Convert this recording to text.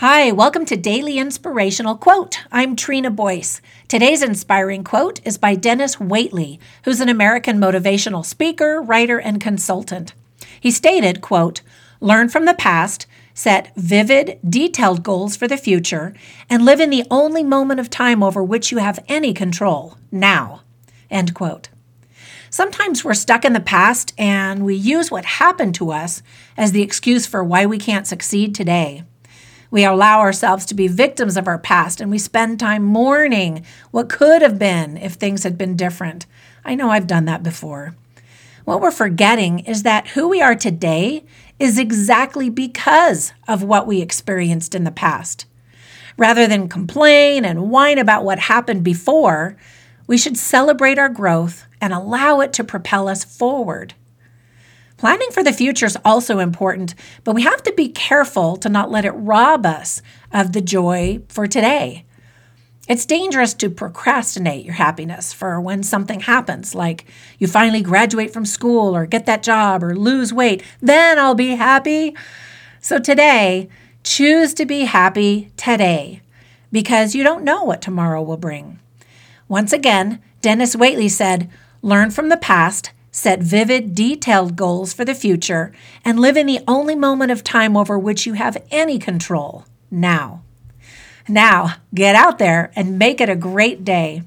Hi, welcome to Daily Inspirational Quote. I'm Trina Boyce. Today's inspiring quote is by Dennis Waitley, who's an American motivational speaker, writer, and consultant. He stated, quote, "Learn from the past, set vivid, detailed goals for the future, and live in the only moment of time over which you have any control, now." End quote. Sometimes we're stuck in the past and we use what happened to us as the excuse for why we can't succeed today. We allow ourselves to be victims of our past and we spend time mourning what could have been if things had been different. I know I've done that before. What we're forgetting is that who we are today is exactly because of what we experienced in the past. Rather than complain and whine about what happened before, we should celebrate our growth and allow it to propel us forward. Planning for the future is also important, but we have to be careful to not let it rob us of the joy for today. It's dangerous to procrastinate your happiness for when something happens, like you finally graduate from school or get that job or lose weight. Then I'll be happy. So today, choose to be happy today because you don't know what tomorrow will bring. Once again, Dennis Waitley said, Learn from the past set vivid, detailed goals for the future, and live in the only moment of time over which you have any control now. Now, get out there and make it a great day.